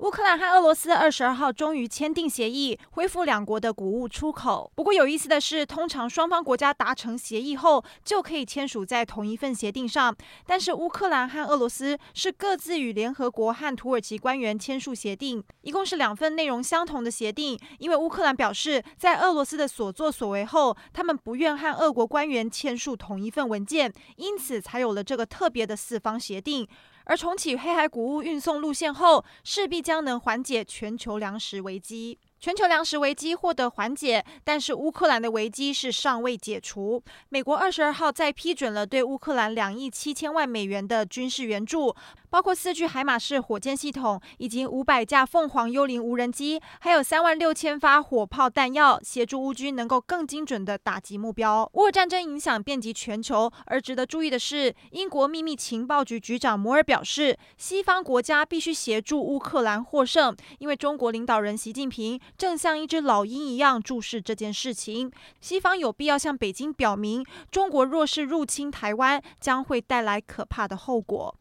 乌克兰和俄罗斯二十二号终于签订协议，恢复两国的谷物出口。不过有意思的是，通常双方国家达成协议后，就可以签署在同一份协定上。但是乌克兰和俄罗斯是各自与联合国和土耳其官员签署协定，一共是两份内容相同的协定。因为乌克兰表示，在俄罗斯的所作所为后，他们不愿和俄国官员签署同一份文件，因此才有了这个特别的四方协定。而重启黑海谷物运送路线后，势必将能缓解全球粮食危机。全球粮食危机获得缓解，但是乌克兰的危机是尚未解除。美国二十二号再批准了对乌克兰两亿七千万美元的军事援助，包括四具海马式火箭系统，以及五百架凤凰幽灵无人机，还有三万六千发火炮弹药，协助乌军能够更精准地打击目标。乌俄战争影响遍及全球，而值得注意的是，英国秘密情报局局长摩尔表示，西方国家必须协助乌克兰获胜，因为中国领导人习近平。正像一只老鹰一样注视这件事情，西方有必要向北京表明，中国若是入侵台湾，将会带来可怕的后果。